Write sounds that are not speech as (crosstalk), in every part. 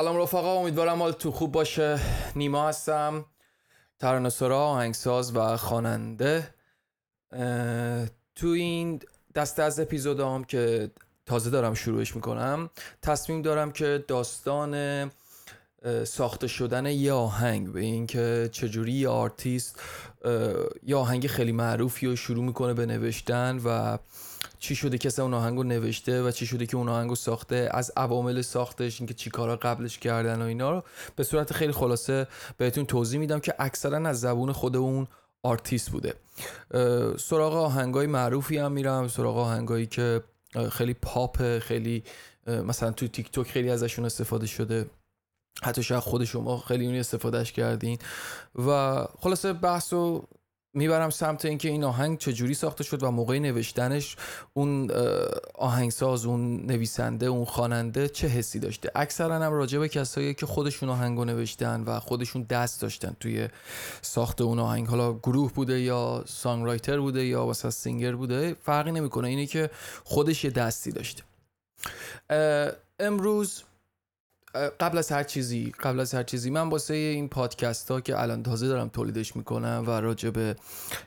سلام رفقا امیدوارم حال تو خوب باشه. نیما هستم. ترانه‌سرا آهنگساز و خواننده. تو این دسته از اپیزودام که تازه دارم شروعش می‌کنم تصمیم دارم که داستان ساخته شدن یه آهنگ. به اینکه چجوری یه آرتیست یه آهنگ خیلی معروفی رو شروع می‌کنه به نوشتن و چی شده که اون آهنگ رو نوشته و چی شده که اون آهنگ رو ساخته از عوامل ساختش اینکه چی کارا قبلش کردن و اینا رو به صورت خیلی خلاصه بهتون توضیح میدم که اکثرا از زبون خود اون آرتیست بوده. سراغ آهنگای معروفی هم میرم. سراغ آهنگایی که خیلی پاپ خیلی مثلا تو تیک توک خیلی ازشون استفاده شده. حتی شاید خود شما خیلی اونی استفادهش کردین. و خلاصه بحث رو می‌برم سمت اینکه این آهنگ چجوری ساخته شد و موقع نوشتنش اون آهنگساز اون نویسنده اون خواننده چه حسی داشته؟ اکثرا هم راجع به کسایی که خودشون آهنگو نوشتن و خودشون دست داشتن توی ساخت اون آهنگ. حالا گروه بوده یا سانگ رایتر بوده یا مثلا سینگر بوده فرقی نمی‌کنه. اینه که خودش یه دستی داشته. امروز قبل از هر چیزی قبل از هر چیزی من واسه این پادکست ها که الان تازه دارم تولیدش می‌کنم و راجع به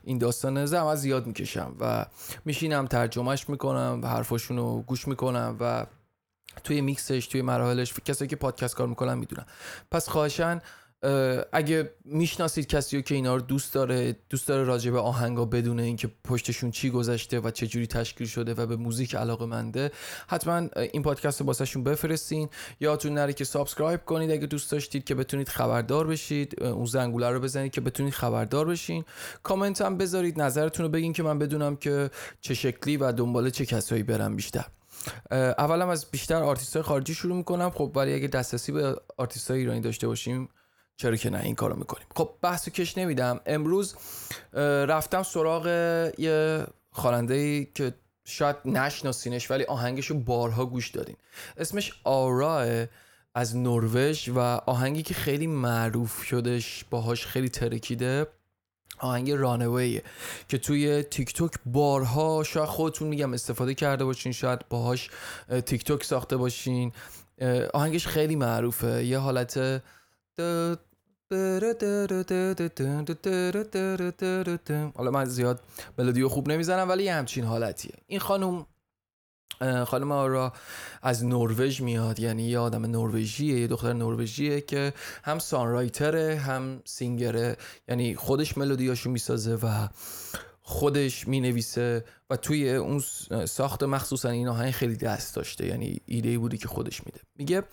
این داستان از زیاد می‌کشم و میشینم ترجمهش می‌کنم و حرفاشون رو گوش می‌کنم و توی میکسش توی مراحلش کسایی که پادکست کار می‌کنن می‌دونم پس خواهشن اگه می‌شناسید کسی که اینا رو دوست داره دوست داره راجع به آهنگا بدونه اینکه پشتشون چی گذشته و چه جوری تشکیل شده و به موزیک علاقه منده حتما این پادکست رو واسه‌شون بفرستین. یادتون نره که subscribe کنید اگه دوست داشتید که بتونید خبردار بشید. اون زنگوله رو بزنید که بتونید خبردار بشین. کامنت هم بذارید نظرتون رو بگین که من بدونم که چه شکلی و دنبال چه کسایی برم بیشتر. اولم از بیشتر آرتیست خارجی شروع می‌کنم. خب ولی اگه دسترسی به آرتیست ایرانی داشته باشیم چرا که نه این کارو می‌کنیم. خب بحثو کش نمیدم. امروز رفتم سراغ یه خواننده ای که شاید نشناسینش ولی آهنگشو بارها گوش دادین. اسمش Aurora از نروژ و آهنگی که خیلی معروف شدش باهاش خیلی ترکیده. آهنگ Runaway ه که توی تیک توک بارها شاید خودتون میگم استفاده کرده باشین شاید باهاش تیک توک ساخته باشین. آهنگش خیلی معروفه. یه حالت حالا من زیاد ملودیو خوب نمی‌زنم ولی یه همچین حالتیه. این خانم خانم آرا از نروژ میاد یعنی یه آدم نروژیه یه دختر نروژیه که هم سانرایتره هم سینگره یعنی خودش ملودیاشو می‌سازه و خودش می نویسه و توی اون ساخت مخصوصا این آهنگ خیلی دست داشته. یعنی ایده بودی که خودش میده. میگه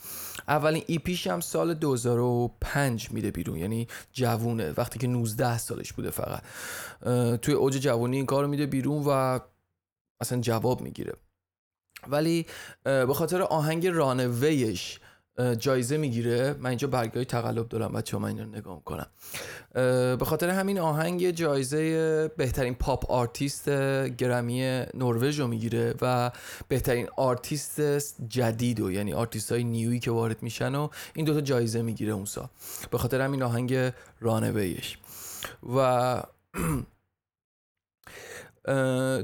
اولین ایپیش هم سال 2005 میده بیرون. یعنی جوونه. وقتی که 19 سالش بوده فقط. توی اوج جوانی این کار میده بیرون و اصلا جواب می‌گیره. ولی به خاطر آهنگ رانویش جایزه می‌گیره. من اینجا برگای تقلب دارم بچه من اینو نگاه کنم به خاطر همین آهنگ جایزه بهترین pop artist گرمی نروژ رو می‌گیره و بهترین آرتیست جدید و یعنی آرتیست های new یی که وارد میشن و این دوتا جایزه می‌گیره اون سال. به خاطر همین آهنگ Runaway ش. و (clears throat)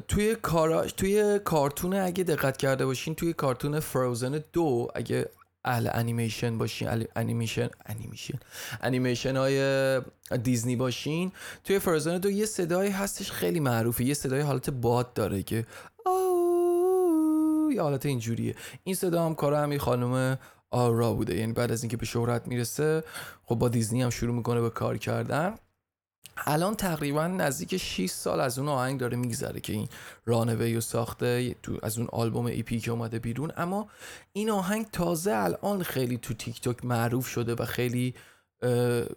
توی کاراش توی کارتون اگه دقت کرده باشین توی کارتون Frozen دو اگه اهل انیمیشن باشین انیمیشن انیمیشن انیمیشن های دیزنی باشین. توی Frozen دو یه صدایی هستش خیلی معروفه یه صدای حالت باد داره که یه حالت اینجوریه. این صدا هم کار همین خانم Aurora بوده یعنی بعد از اینکه به شهرت می‌رسه خب با دیزنی هم شروع می‌کنه به کار کردن. الان تقریبا نزدیک 6 سال از اون آهنگ داره میگذره که این Runaway و ساخته تو از اون آلبوم EP ی که اومده بیرون. اما این آهنگ تازه الان خیلی تو تیک توک معروف شده و خیلی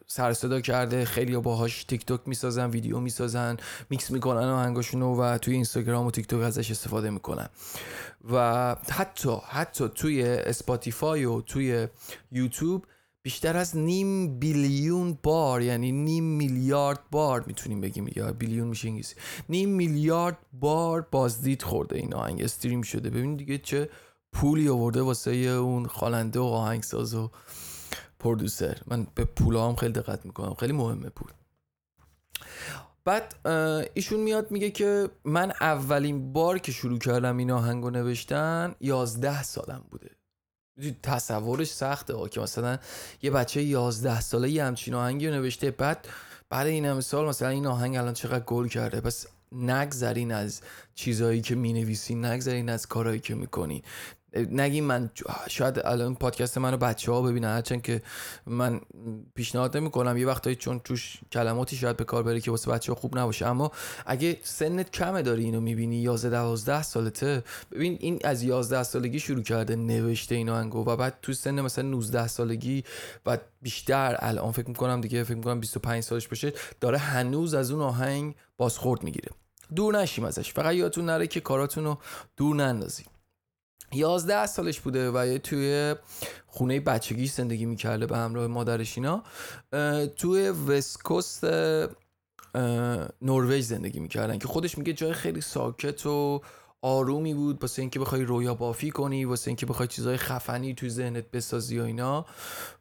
سر صدا کرده. خیلی باهاش تیک توک می‌سازن ویدیو می‌سازن میکس می‌کنن آهنگاشونو و توی اینستاگرام و تیک توک ازش استفاده می‌کنن. و حتی حتی توی اسپاتیفای و توی یوتیوب بیشتر از نیم billion بار یعنی نیم میلیارد بار می‌تونیم بگیم یا billion میشه انگلیسی. نیم میلیارد بار بازدید خورده این آهنگ. stream شده. ببین دیگه چه پولی آورده واسه اون خواننده و آهنگساز و پرودوسر. من به پولا هم خیلی دقت می‌کنم. خیلی مهمه پول. بعد ایشون میاد میگه که من اولین بار که شروع کردم این آهنگ رو نوشتن یازده سالم بوده. تصورش سخته ها که مثلا یه بچه 11 ساله یه همچین آهنگی رو نوشته بعد بعد این همه سال مثلا این آهنگ الان چقدر گل کرده؟ پس نگذرین از چیزهایی که می نویسین نگذرین از کارهایی که می‌کنین. نگیم من شاید الان پادکست منو بچه ها ببینن هرچند که من پیشنهاد نمی کنم یه وقتایی چون توش کلماتی شاید به کار بره که واسه بچه ها خوب نباشه. اما اگه سنت کمه داری اینو می‌بینی 11 12 سالته ببین این از 11 سالگی شروع کرده نوشته اینو انگو و بعد تو سن مثلا 19 سالگی و بیشتر الان فکر می‌کنم دیگه فکر می‌کنم 25 سالش باشه داره هنوز از اون آهنگ بازخورد می‌گیره. دور نشیم ازش. فقط یادتون نره که کاراتون رو دور نندازید یازده سالش بوده و توی خونه بچگی زندگی می‌کرده به همراه مادرش اینا. توی وسکوست نروژ زندگی می‌کردن که خودش میگه جای خیلی ساکت و آرومی بود. واسه اینکه بخوای رویا بافی کنی واسه اینکه بخوای چیزای خفنی توی ذهنت بسازی و اینا.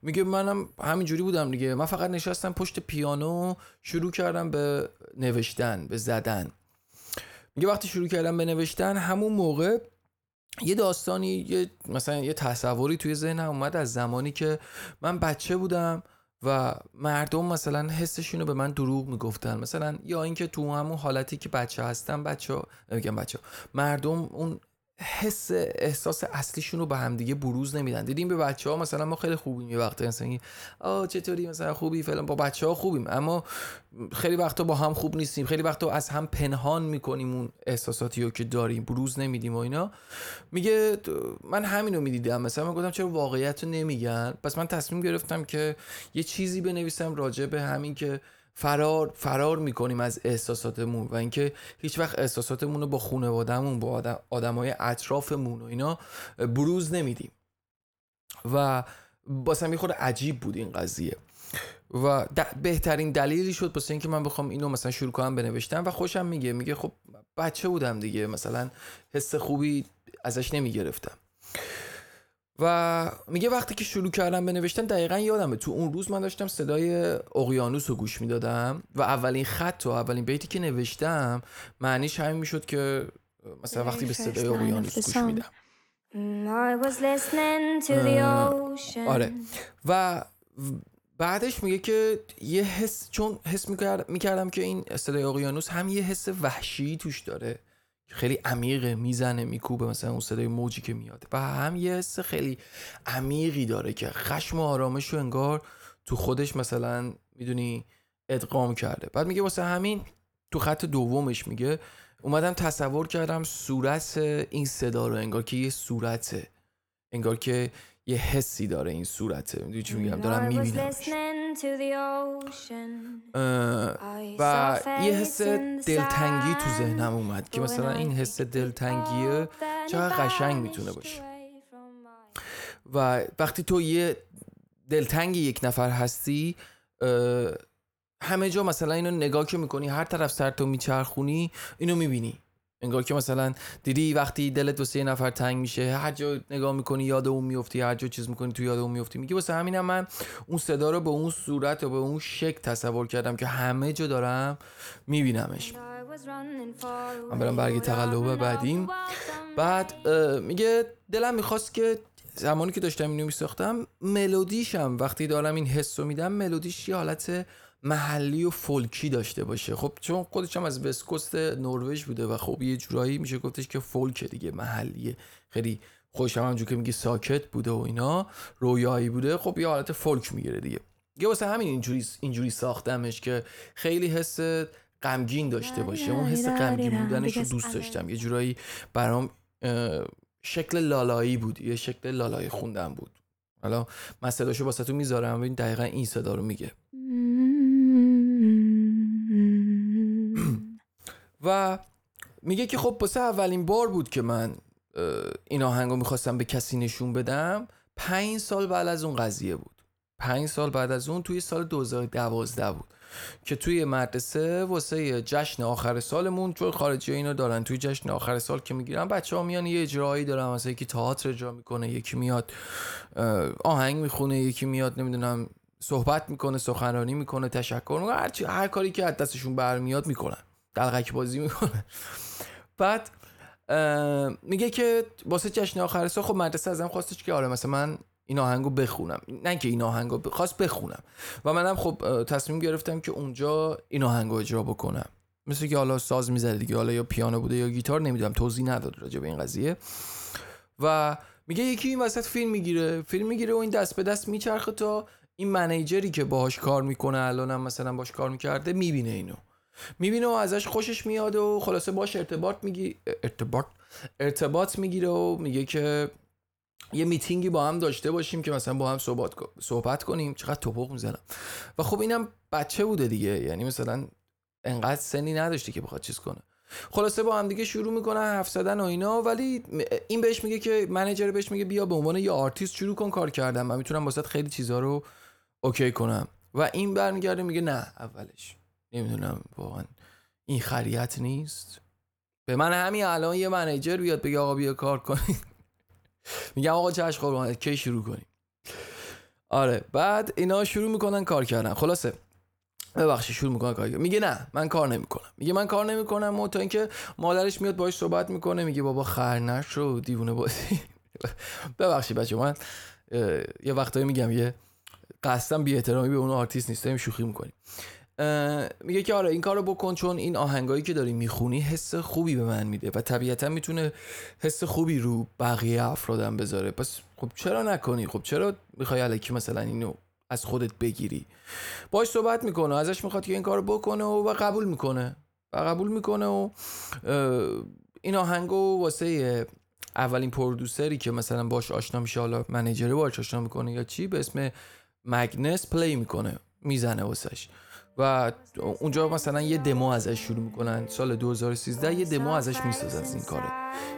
میگه منم همینجوری بودم دیگه. من فقط نشستم پشت پیانو شروع کردم به نوشتن به زدن. میگه وقتی شروع کردم به نوشتن همون موقع یه داستانی یه مثلا یه تصوری توی ذهنم اومد از زمانی که من بچه بودم و مردم مثلا حسشون رو به من دروغ می‌گفتن. مثلا یا اینکه تو همون حالتی که بچه هستم بچه میگم بچه مردم اون حس احساس اصلیشون رو به همدیگه بروز نمیدن. دیدیم به بچه ها مثلا ما خیلی خوبیم یه وقت مثلا آ چطوری؟ مثلا خوبی؟ فلان. با بچه ها خوبیم اما خیلی وقتا با هم خوب نیستیم. خیلی وقتا از هم پنهان می‌کنیم اون احساساتی رو که داریم بروز نمیدیم و اینا. میگه من همین رو می‌دیدم. مثلا من گفتم چرا واقعیت رو نمیگن؟ پس من تصمیم گرفتم که یه چیزی بنویسم راجع به همین که فرار فرار می‌کنیم از احساساتمون و اینکه هیچ وقت احساساتمون رو با خانوادهمون با آدم آدمای اطرافمون و اینا بروز نمیدیم. و باسم یه خود عجیب بود این قضیه. و بهترین دلیلی شد واسه اینکه من بخوام اینو مثلا شروع کنم بنوشتم و خوشم میگه. میگه خب بچه بودم دیگه مثلا حس خوبی ازش نمی‌گرفتم. و میگه وقتی که شروع کردم به نوشتن دقیقا یادمه. تو اون روز من داشتم صدای اقیانوس رو گوش می‌دادم و اولین خط و اولین بیتی که نوشتم معنیش همین می‌شد که مثلا وقتی به صدای اقیانوس گوش میدم. آره. و بعدش میگه که یه حس چون حس می‌کردم که این صدای اقیانوس هم یه حس وحشی توش داره. خیلی عمیقه می‌زنه میکوبه مثلا اون صدای موجی که میاد. و هم یه حس خیلی عمیقی داره که خشم و آرامش رو انگار تو خودش مثلا می‌دونی ادغام کرده. بعد میگه واسه همین تو خط دومش میگه اومدم تصور کردم صورت این صدا رو انگار که یه صورته. انگار که یه حسی داره این صورته. می‌دونی چی میگم؟ دارم می‌بینم و یه حس دلتنگی تو ذهنم اومد که مثلا این حس دلتنگیه چقدر قشنگ می‌تونه باشه. و وقتی تو یه دلتنگ یک نفر هستی همه جا مثلا اینو نگاه که می‌کنی هر طرف سر تو میچرخونی اینو می‌بینی. انگار که مثلا دیدی وقتی دلت واسه یه نفر تنگ میشه هر جا نگاه می‌کنی یاد اون میفتی هر جا چیز می‌کنی تو یاد اون میفتی میگه واسه همینم من اون صدا رو به اون صورت و به اون شکل تصور کردم که همه جا دارم میبینمش. من برم برگی تقلب بعدیم. بعد میگه دلم می‌خواست که زمانی که داشتم اینو میساختم ملودیشم. وقتی دارم این حس رو میدم ملودیش یه حالت محلی و فولکی داشته باشه. خب چون خودش هم از وسکوست نروژ بوده و خب یه جورایی میشه گفتش که فولک دیگه محلیه. خیلی خوشم هم که میگه ساکت بوده و اینا رویایی بوده. خب یه حالت فولک می‌گیره دیگه. یه واسه همین اینجوری اینجوری ساختمش که خیلی حس غمگین داشته باشه. اون حس غمگین بودنش رو دوست داشتم. یه جورایی برام شکل لالایی بود. یه شکل لالایی خوندن بود. حالا من صداشو واسه تو می‌ذارم. ببین دقیقا این صدا رو میگه. و میگه که خب پس اولین بار بود که من این آهنگو می‌خواستم به کسی نشون بدم. پنج سال بعد از اون قضیه بود. پنج سال بعد از اون توی سال 2012 بود که توی مدرسه واسه جشن آخر سالمون چون خارجی اینو دارن توی جشن آخر سال که می‌گیرن بچه ها میان یه اجرایی دارن مثلا یکی تئاتر اجرا می‌کنه. یکی میاد آهنگ می‌خونه یکی میاد نمی‌دونم صحبت می‌کنه سخنرانی می‌کنه تشکر می‌کنه هر, هر کاری که از دستشون برمیاد می‌کنن. دلغک بازی می‌کنه. بعد میگه که واسه جشن آخر سال خب مدرسه ازم خواستش که آره مثلا من این آهنگو بخونم. نه که این آهنگو خواست بخونم. و منم خب تصمیم گرفتم که اونجا این آهنگو اجرا بکنم. مثل که حالا ساز می‌زده دیگه حالا یا پیانو بوده یا گیتار نمی‌دونم توضیح نداد راجع به این قضیه. و میگه یکی این وسط فیلم می‌گیره. فیلم می‌گیره و این دست به دست میچرخه تا این منیجری که باهاش کار می‌کنه الانم مثلا باش کار می‌کرده می‌بینه اینو. می‌بینه و ازش خوشش میاد و خلاصه باش ارتباط میگی ارتباط ارتباط می‌گیره و میگه که یه میتینگی با هم داشته باشیم که مثلا با هم صحبت صحبت کنیم. چقدر توپق می‌زنم. و خب اینم بچه بوده دیگه. یعنی مثلا انقدر سنی نداشته که بخواد چیز کنه. خلاصه با هم دیگه شروع می‌کنن حرف زدن و اینا. ولی این بهش میگه که manager بهش میگه بیا به عنوان یه آرتیست شروع کن کار کردن من می‌تونم واسه خیلی چیزها رو okay کنم. و این برمیگرده میگه نه اولش. نمی‌دونم واقعا این خریت نیست. به من همین الان یه manager بیاد بگه آقا بیا کار کنید (laughs) میگم آقا چشم قربان کی شروع کنیم؟ آره بعد اینا شروع می‌کنن کار کردن. خلاصه ببخشید شروع می‌کنه کار میگه نه من کار نمی‌کنم. میگه من کار نمی‌کنم و تا اینکه مادرش میاد باش صحبت می‌کنه میگه بابا خر نشو دیوونه بازی. (laughs) ببخشید بچه من یه وقتایی میگم یه قصدم بی احترامی به اون آرتیست نیست شوخی می‌کنیم. میگه که آره این کارو بکن چون این آهنگایی که داری می‌خونی حس خوبی به من میده و طبیعتا می‌تونه حس خوبی رو بقیه افرادم بذاره. پس خب چرا نکنی؟ خب چرا می‌خوای الکی مثلا اینو از خودت بگیری؟ باش صحبت می‌کنه ازش می‌خواد که این کارو بکنه و, قبول می‌کنه. و قبول می‌کنه و این آهنگو واسه اولین پرودوسری که مثلا باش آشنا میشه حالا منیجره باش آشنا می‌کنه یا چی به اسم مگنس پلی می‌کنه می‌زنه واسش. و اونجا مثلا یه دمو ازش شروع می‌کنن. سال 2013 یه دمو ازش می‌سازن از این کاره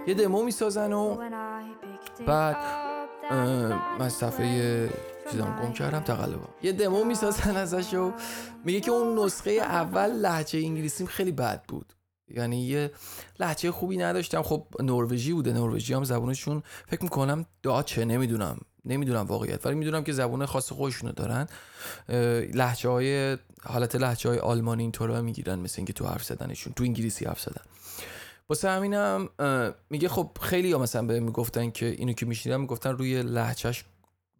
یه دمو می‌سازن و بعد من صفحه چیزام گم کردم تقلبم یه دمو می‌سازن ازش و میگه که اون نسخه اول لحجه انگلیسیم خیلی بد بود. یعنی یه لحجه خوبی نداشتم. خب نروژی بوده. نروژی هم زبونشون فکر می‌کنم داچه نمی‌دونم. نمی‌دونم واقعیت. ولی می‌دونم که زبون خاص خودشونو دارن. لحجه های حالت لحجه های آلمانی اینطورا می‌گیرن مثل اینکه تو حرف زدنشون تو انگلیسی حرف زدن. واسه همینم میگه خب خیلی ها مثلا به می‌گفتن که اینو که میشنیدم می‌گفتن روی لحجهش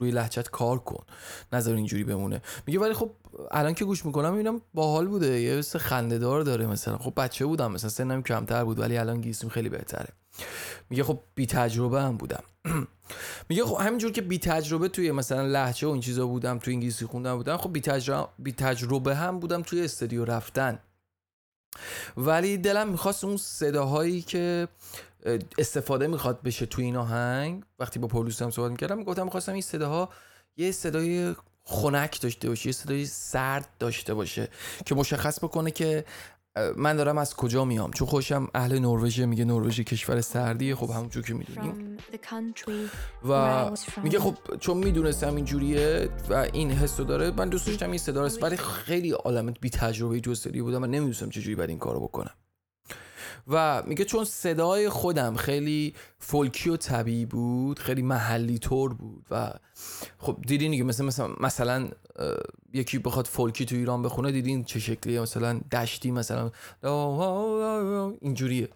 روی لحجت کار کن. نظر اینجوری بمونه. میگه ولی خب الان که گوش می‌کنم می‌بینم باحال بوده. یه حس خندهدار داره مثلا. خب بچه بودم مثلا. سنم کمتر بود ولی الان گیسیم خیلی بهتره. میگه خب بی تجربه هم بودم. (clears throat) میگه خب همینجور که بی تجربه توی مثلا لحجه و این چیزا بودم توی انگلیسی خوندم بودم خب بی تجربه, بی تجربه هم بودم توی استودیو رفتن. ولی دلم می‌خواست اون صداهایی که استفاده می‌خواد بشه توی این آهنگ. وقتی با هم صحبت می‌کردم می‌گفتم می‌خواستم این صداها یه صدای خنک داشته باشه یه صدای سرد داشته باشه که مشخص بکنه که من دارم از کجا میام. چون خوشم اهل نروژ میگه نروژ کشور سردیه. خب همونجور که می‌دونیم. و میگه خب چون می‌دونستم اینجوریه و این حس داره من دوست داشتم این صدا ولی خیلی عالمت بی تجربه جستری بودم و نمی‌دونستم چجوری باید این کارو بکنم. و میگه چون صدای خودم خیلی فولکی و طبیعی بود خیلی محلی طور بود و خب دیدین دیگه مثلا مثلا, مثلا یکی بخواد فولکی تو ایران بخونه دیدین چه شکلیه؟ مثلا دشتی مثلا اینجوریه.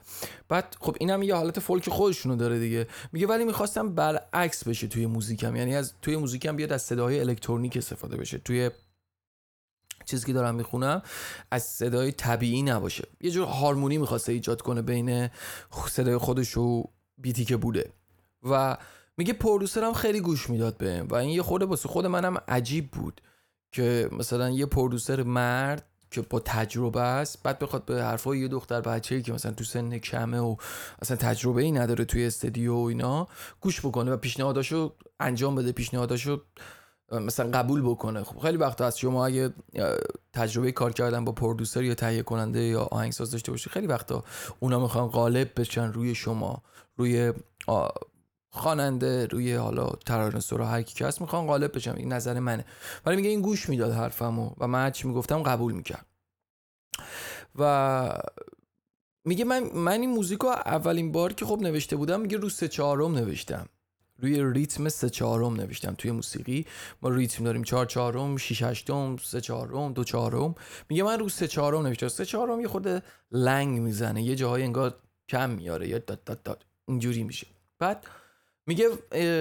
بعد خب اینم یه حالت فولک خودشونو داره دیگه. میگه ولی می‌خواستم برعکس بشه توی موزیکم. یعنی از توی موزیکم بیاد از صداهای الکترونیک استفاده بشه. توی چیزی که دارم می‌خونم از صدای طبیعی نباشه. یه جور هارمونی می‌خواسته ایجاد کنه بین صدای خودش و بیتی که بوده. و میگه پرودوسرم خیلی گوش می‌داد بهم و این یه خورده واسه خود منم عجیب بود که مثلا یه پرودوسر مرد که با تجربه است بعد بخواد به حرفای یه دختر بچه‌ای که مثلا تو سن کمه و اصلا تجربه ای نداره توی استدیو و اینا گوش بکنه و پیشنهاداشو انجام بده. پیشنهاداشو مثلا قبول بکنه. خب خیلی وقت از شما اگه تجربه کار کردن با پرودوسر یا تهیه کننده یا آهنگساز داشته باشید خیلی وقتا اونا می‌خوان غالب بشن روی شما روی خواننده روی حالا ترانه‌سرا رو هر کی هست می‌خوان غالب بشن. این نظر منه. ولی میگه این گوش می‌داد حرفمو و من چی می‌گفتم قبول می‌کرد. و میگه من من این موزیک اولین بار که خب نوشته بودم میگه رو سه چهارم نوشتم. روی ریتم سه چهارم نوشتم توی موسیقی. ما ریتم داریم چهار چهارم شیش هشتم سه چهارم دو چهارم. میگه من رو سه چهارم نوشتم. سه چهارم یه خود لنگ می‌زنه یه جاهای انگار کم میاره یا داد داد داد. اینجوری میشه. بعد میگه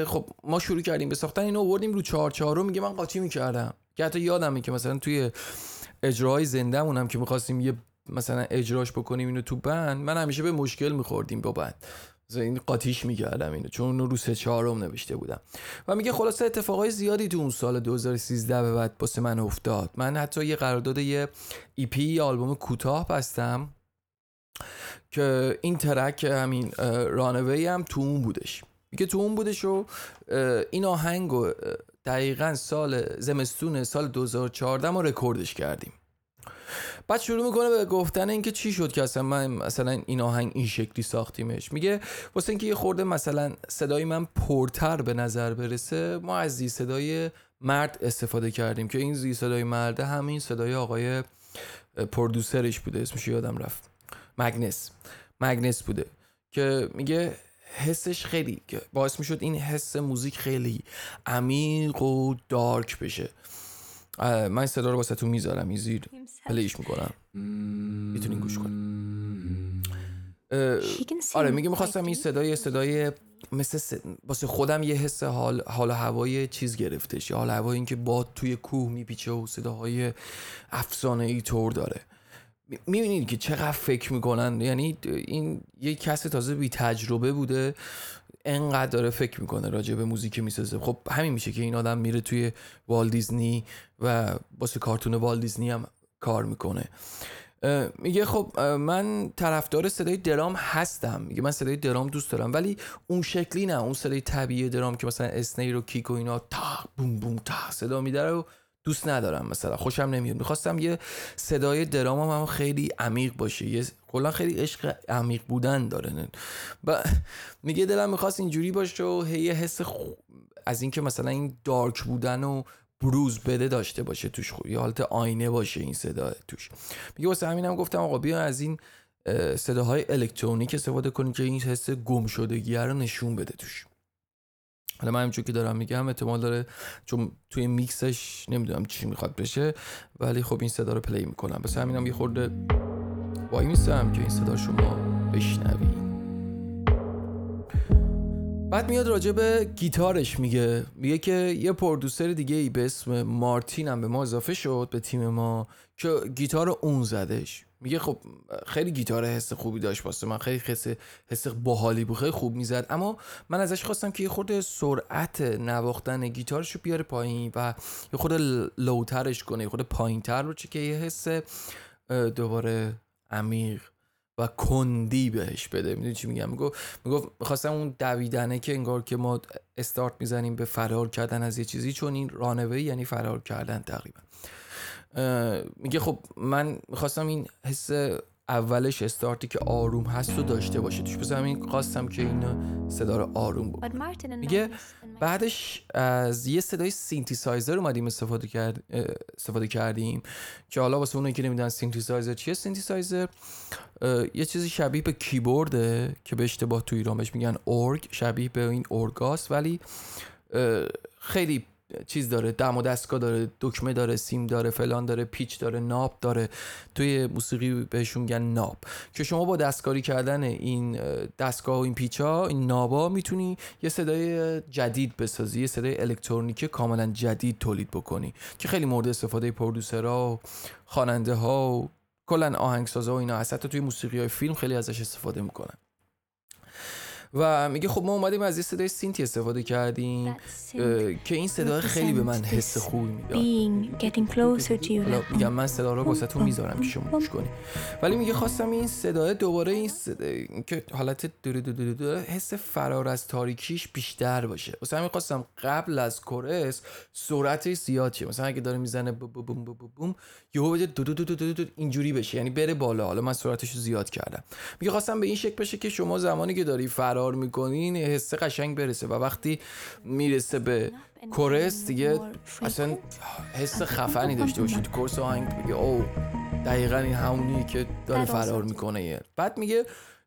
خب ما شروع کردیم به ساختن اینو آوردیم رو چهار چهارو میگه من قاطی می‌کردم. که حتی یادمه که مثلا توی اجراهای زندهمون که می‌خواستیم یه مثلا اجراش بکنیم اینو تو بند من همیشه به مشکل میخوردیم با بند. این قاطیش می‌کردم اینو چون اونو رو سه چهارم نوشته بودم. و میگه خلاصه اتفاقای زیادی تو اون سال 2013 به بعد واسه من افتاد. من حتی یه قرارداد یه EP یه آلبوم کوتاه بستم که این track همین Runaway هم تو اون بودش. میگه تو اون بودش و این آهنگ و دقیقا سال زمستون سال 2014 ما رکوردش کردیم. بعد شروع می‌کنه به گفتن اینکه چی شد که اصلا من مثلا این آهنگ این شکلی ساختیمش. میگه واسه اینکه یه خورده مثلا صدای من پرتر به نظر برسه ما از زی صدای مرد استفاده کردیم که این زی صدای مرد همین صدای آقای پردوسرش بوده اسمش یادم رفت. مگنس. مگنس بوده که میگه حسش خیلی باعث می‌شد این حس موزیک خیلی عمیق و دارک بشه. من این صدا رو واسه تو می‌ذارم این زیر پلیش می‌کنم. می‌تونین گوش کنیم آره میگه می‌خواستم این صدای صدای مثل واسه خودم یه حس حال حال هوای چیز گرفتش. حال هوای اینکه باد توی کوه میپیچه و صداهای افسانه ای طور داره. می‌بینید که چقدر فکر می‌کنن. یعنی این یه کس تازه بی تجربه بوده. انقدر داره فکر می‌کنه راجع به موزیک می‌سازه. خب همین میشه که این آدم میره توی والدیزنی و واسه کارتون والدیزنی هم کار می‌کنه. میگه خب من طرفدار صدای درام هستم. میگه من صدای درام دوست دارم ولی اون شکلی نه. اون صدای طبیعی درام که مثلا اسنی و کیک و اینا تا بوم بوم تا صدا میداره و دوست ندارم مثلا خوشم نمیاد. می‌خواستم یه صدای درام هم خیلی عمیق باشه. یه کلا خیلی عشق عمیق بودن داره. و میگه دلم می‌خواست اینجوری باشه و یه حس از اینکه مثلا این dark بودن و بروز بده داشته باشه توش. خوب یه حالت آینه باشه این صدا توش. میگه واسه همینم گفتم آقا بیا از این صداهای الکترونیک استفاده کنیم که این حس گم شدگی رو نشون بده توش. حالا من همچون که دارم میگم احتمال داره چون توی میکسش نمی‌دونم چی می‌خواد بشه ولی خب این صدا رو play می‌کنم. واسه همینم یه خورده وای میستم که این صدا شما بشنوید بعد میاد راجع به گیتارش میگه. میگه که یه پردوسر دیگه ای به اسم مارتین هم به ما اضافه شد به تیم ما که گیتار اون زدش میگه خب خیلی گیتار حس خوبی داشت واسه من خیلی حس حس باحالی بود خیلی خوب می‌زد. اما من ازش خواستم که یه خورده سرعت نواختن گیتارش رو بیاره پایین و یه خورده لوترش کنه یه خورده پایینتر رو چه که یه حس دوباره عمیق و کندی بهش بده. می‌دونی چی میگم؟ میگو می‌گفت می‌خواستم اون دویدنه که انگار که ما استارت می‌زنیم به فرار کردن از یه چیزی چون این رانوی یعنی فرار کردن تقریبا. میگه خب من می‌خواستم این حس اولش استارتی که آروم هست رو داشته باشه. توش بزنم این خواستم که این صدا رو آروم بود میگه بعدش از یه صدای سینتیسایزر اومدیم استفاده, کرد، استفاده کردیم که حالا واسه اونایی که نمی‌دونن سینتیسایزر چیه سینتیسایزر یه چیزی شبیه به کیبورده که به اشتباه تو ایران بهش میگن اورگ شبیه به این اورگاس ولی خیلی چیز داره دم و دستگاه داره دکمه داره سیم داره فلان داره پیچ داره knob داره. توی موسیقی بهشون میگن knob. که شما با دستکاری کردن این دستگاه و این پیچ ها این knob ا می‌تونی یه صدای جدید بسازی یه صدای الکترونیکی کاملا جدید تولید بکنی. که خیلی مورد استفاده producer ها و خواننده ها و کلا آهنگسازا و اینا حتی توی موسیقی های فیلم خیلی ازش استفاده می‌کنن. و میگه خب ما اومدیم از یه صدای سینتی استفاده کردیم که این صدا خیلی به من حس خوبی می‌داد میگم من صدا رو واسه تو می‌ذارم که شما گوش کنی ولی میگه خواستم این صدای دوباره این صدا که حالت دو دو دو دو حس فرار از تاریکیش بیشتر باشه واسه همین خواستم قبل از کورس سرعتش زیاد شه مثلا اگه داره می‌زنه بوم بوم بوم بوم یهو بده دو دو دو دو دو اینجوری بشه یعنی بره بالا حالا من سرعتش رو زیاد کردم میگه خواستم به این شکل بشه که شما زمانی که داری فرار فرار می‌کنین حس قشنگ برسه و وقتی می‌رسه به کورس دیگه اصلا حس خفنی داشته باشی تو کورس آهنگ میگه او دقیقا این همونی که داره فرار می‌کنه بعد میگه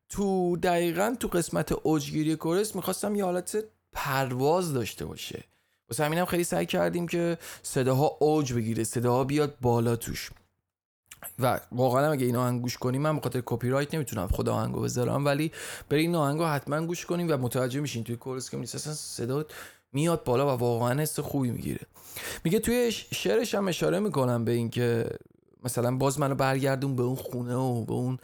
تو دقیقا تو قسمت اوجگیری کورس می‌خواستم یه حالت پرواز داشته باشه. واسه همینم خیلی سعی کردیم که صداها اوج بگیره صداها بیاد بالا توش. و واقعا اگه این آهنگ گوش کنیم من به خاطر کپی رایت نمی‌تونم خود آهنگو بذارم ولی برای این آهنگو حتما گوش کنیم و متوجه میشین توی کورس که اصلا صدا میاد بالا و واقعا حس خوبی می‌گیره. میگه توی شعرش هم اشاره می‌کنم به اینکه مثلا باز منو برگردون به اون خونه و به اون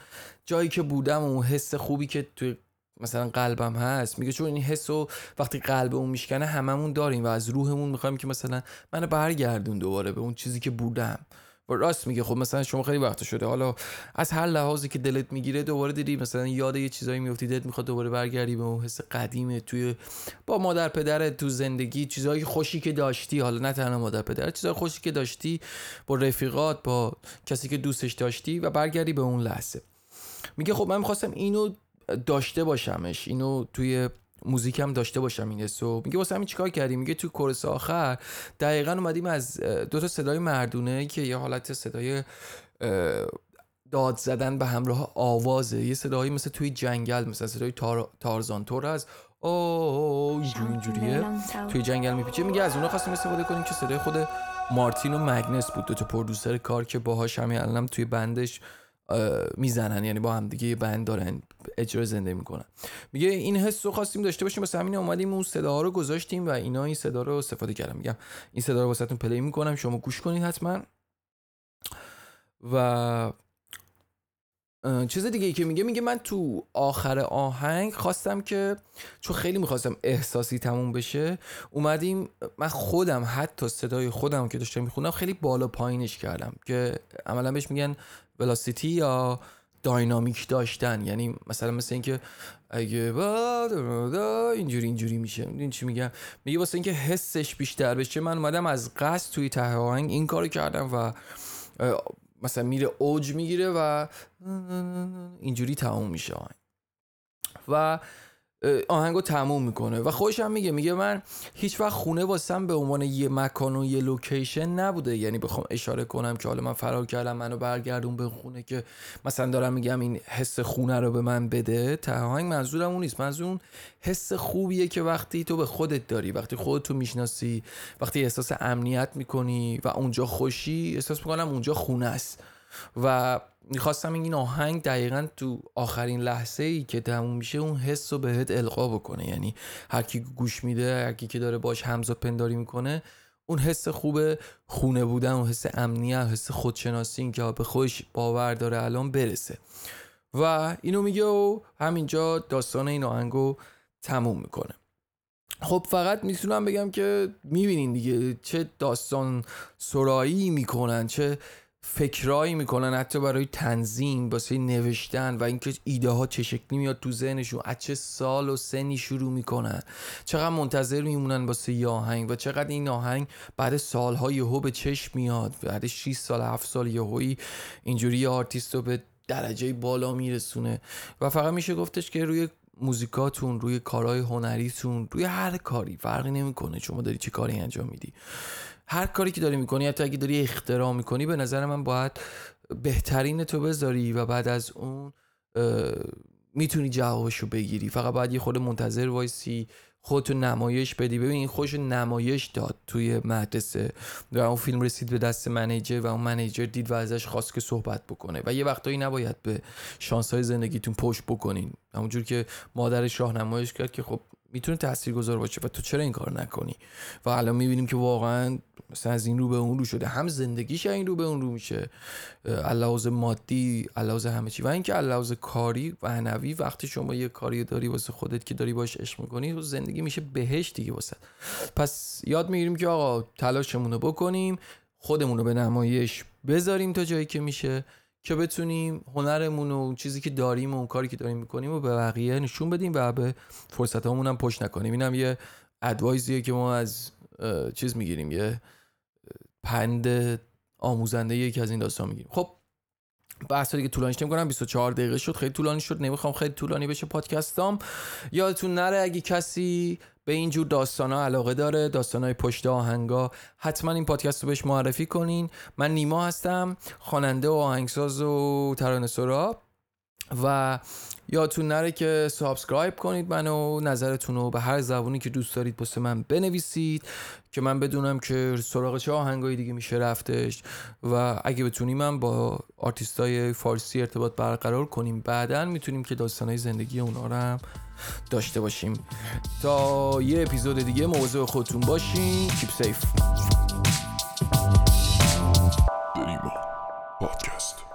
جایی که بودم و اون حس خوبی که توی مثلا قلبم هست. میگه چون این حس و وقتی قلب اون میشکنه هممون داریم و از روحمون می‌خوایم که مثلا منو برگردون دوباره به اون چیزی که بودم. و راست میگه. خب مثلا شما خیلی وقت شده. حالا از هر لحاظی که دلت می‌گیره دوباره دیدی مثلا یاد یه چیزایی میفتی دلت می‌خواد دوباره برگردی به اون حس قدیمه توی با مادر پدرت تو زندگی چیزایی خوشی که داشتی. حالا نه تنها مادر پدرت چیزای خوشی که داشتی با رفیقات با کسی که دوستش داشتی و برگردی به اون لحظه. میگه خب من می‌خواستم اینو داشته باشمش اینو توی موزیکم داشته باشم این حسو. میگه واسه همین چیکار کردیم میگه توی کورس آخر دقیقا اومدیم از دو تا صدای مردونه که یه حالت صدای داد زدن به همراه آوازه. یه صدایی مثل توی جنگل مثل صدای تار... تارزان تور از او اینجوریه. توی جنگل میپیچه. میگه از اونها خواستیم استفاده کنیم که صدای خود مارتین و مگنس بود. دو تا پرودوسر کار که باهاش همین الانم توی بندش می‌زنن. یعنی با هم دیگه بند دارن. اجرا زنده می‌کنن. میگه این حس رو خواستیم داشته باشیم واسه همین اومدیم اون صدا رو گذاشتیم و اینا این صدا رو استفاده کردم. میگم این صدا رو واسهتون پلی می‌کنم شما گوش کنید حتما. و چیز دیگه ای که میگه میگه من تو آخر آهنگ خواستم که چون خیلی می‌خواستم احساسی تموم بشه اومدیم من خودم حتی صدای خودم که داشتم می‌خونم خیلی بالا پایینش کردم. که عملا بهش میگن ولاسیتی یا داینامیک داشتن. یعنی مثلا مثل اینکه اگه اینجوری اینجوری میشه. این چی میگم؟ میگه واسه اینکه حسش بیشتر بشه من اومدم از قصد توی ته آهنگ این کارو کردم و مثلا میره اوج می‌گیره و اینجوری تموم میشه و آهنگو تموم می‌کنه. و خوشم میگه میگه من هیچ وقت خونه واسم به عنوان یه مکان و یه لوکیشن نبوده. یعنی بخوام اشاره کنم که حالا من فرار کردم منو برگردون به خونه که مثلا دارم میگم این حس خونه رو به من بده. تا آهنگ منظورم اون نیست. منظور اون حس خوبیه که وقتی تو به خودت داری وقتی خودتو می‌شناسی وقتی احساس امنیت می‌کنی و اونجا خوشی احساس می‌کنم اونجا خونه است. و می‌خواستم این آهنگ دقیقا تو آخرین لحظه ای که تموم میشه اون حس رو بهت القا بکنه. یعنی هر کی گوش میده هر کی که داره باش همزاد پنداری می‌کنه اون حس خوب خونه بودن اون حس امنیت حس خودشناسی این که به خودش باور داره الان برسه. و اینو میگه و همینجا داستان این آهنگو تموم می‌کنه. خب فقط می‌تونم بگم که می‌بینین دیگه چه داستان سرایی می‌کنن چه فکرایی می‌کنن حتی برای تنظیم واسه نوشتن و اینکه ایده ها چه شکلی میاد تو ذهنشون از چه سال و سنی شروع می‌کنن. چقدر منتظر میمونن واسه یه آهنگ و چقدر این آهنگ بعد سالها یهو به چشم میاد. بعد 6 سال 7 سال یهویی اینجوری یه آرتیست رو به درجه بالا میرسونه. و فقط میشه گفتش که روی موزیکاتون روی کارهای هنریتون روی هر کاری فرقی نمی‌کنه. شما داری چه کاری انجام میدی. هر کاری که داری می‌کنی حتی اگه داری اختراع می‌کنی به نظر من باید بهترینتو بذاری و بعد از اون می‌تونی جوابشو بگیری. فقط باید یه خود منتظر وایسی خودتو نمایش بدی. ببین این خوش نمایش داد توی مدرسه و اون فیلم رسید به دست منیجر و اون منیجر دید و ازش خواست که صحبت بکنه. و یه وقتایی نباید به شانس های زندگیتون پشت بکنین. همونجور که مادرش راهنماییش کرد که خب می‌تونه تاثیرگذار باشه و تو چرا این کار نکنی؟ و الان می‌بینیم که واقعا مثلا از این رو به اون رو شده. هم زندگیش این رو به اون رو میشه. علاوه مادی علاوه همه چی. و اینکه علاوه کاری و هنوی وقتی شما یه کاری داری واسه خودت که داری باش عشق می‌کنی و زندگی میشه بهش دیگه واسه. پس یاد می‌گیریم که آقا تلاشمون رو بکنیم خودمون رو به نمایش بذاریم تا جایی که میشه. که بتونیم هنرمون و چیزی که داریم و اون کاری که داریم می‌کنیم و به بقیه نشون بدیم و به فرصت هم پشت نکنیم. اینم یه ادوایزیه که ما از چیز می‌گیریم یه پند آموزنده یکی از این داستان می‌گیریم. خب بحث دیگه طولانیش کنم 24 دقیقه شد خیلی طولانی شد نمی‌خوام خیلی طولانی بشه پادکستام. یادتون نره اگه کسی به اینجور داستان ها علاقه داره داستان های پشت آهنگا حتما این پادکست رو بهش معرفی کنین. من نیما هستم خواننده و آهنگساز و ترانه سرا و یادتون نره که subscribe کنید منو نظرتون رو به هر زبونی که دوست دارید واسه من بنویسید که من بدونم که سراغ چه آهنگایی دیگه میشه رفتش و اگه بتونیم من با آرتیستای فارسی ارتباط برقرار کنیم. بعدا می‌تونیم که داستانهای زندگی اونا رو هم داشته باشیم. تا یه اپیزود دیگه مواظب خودتون باشین. Keep safe پادکست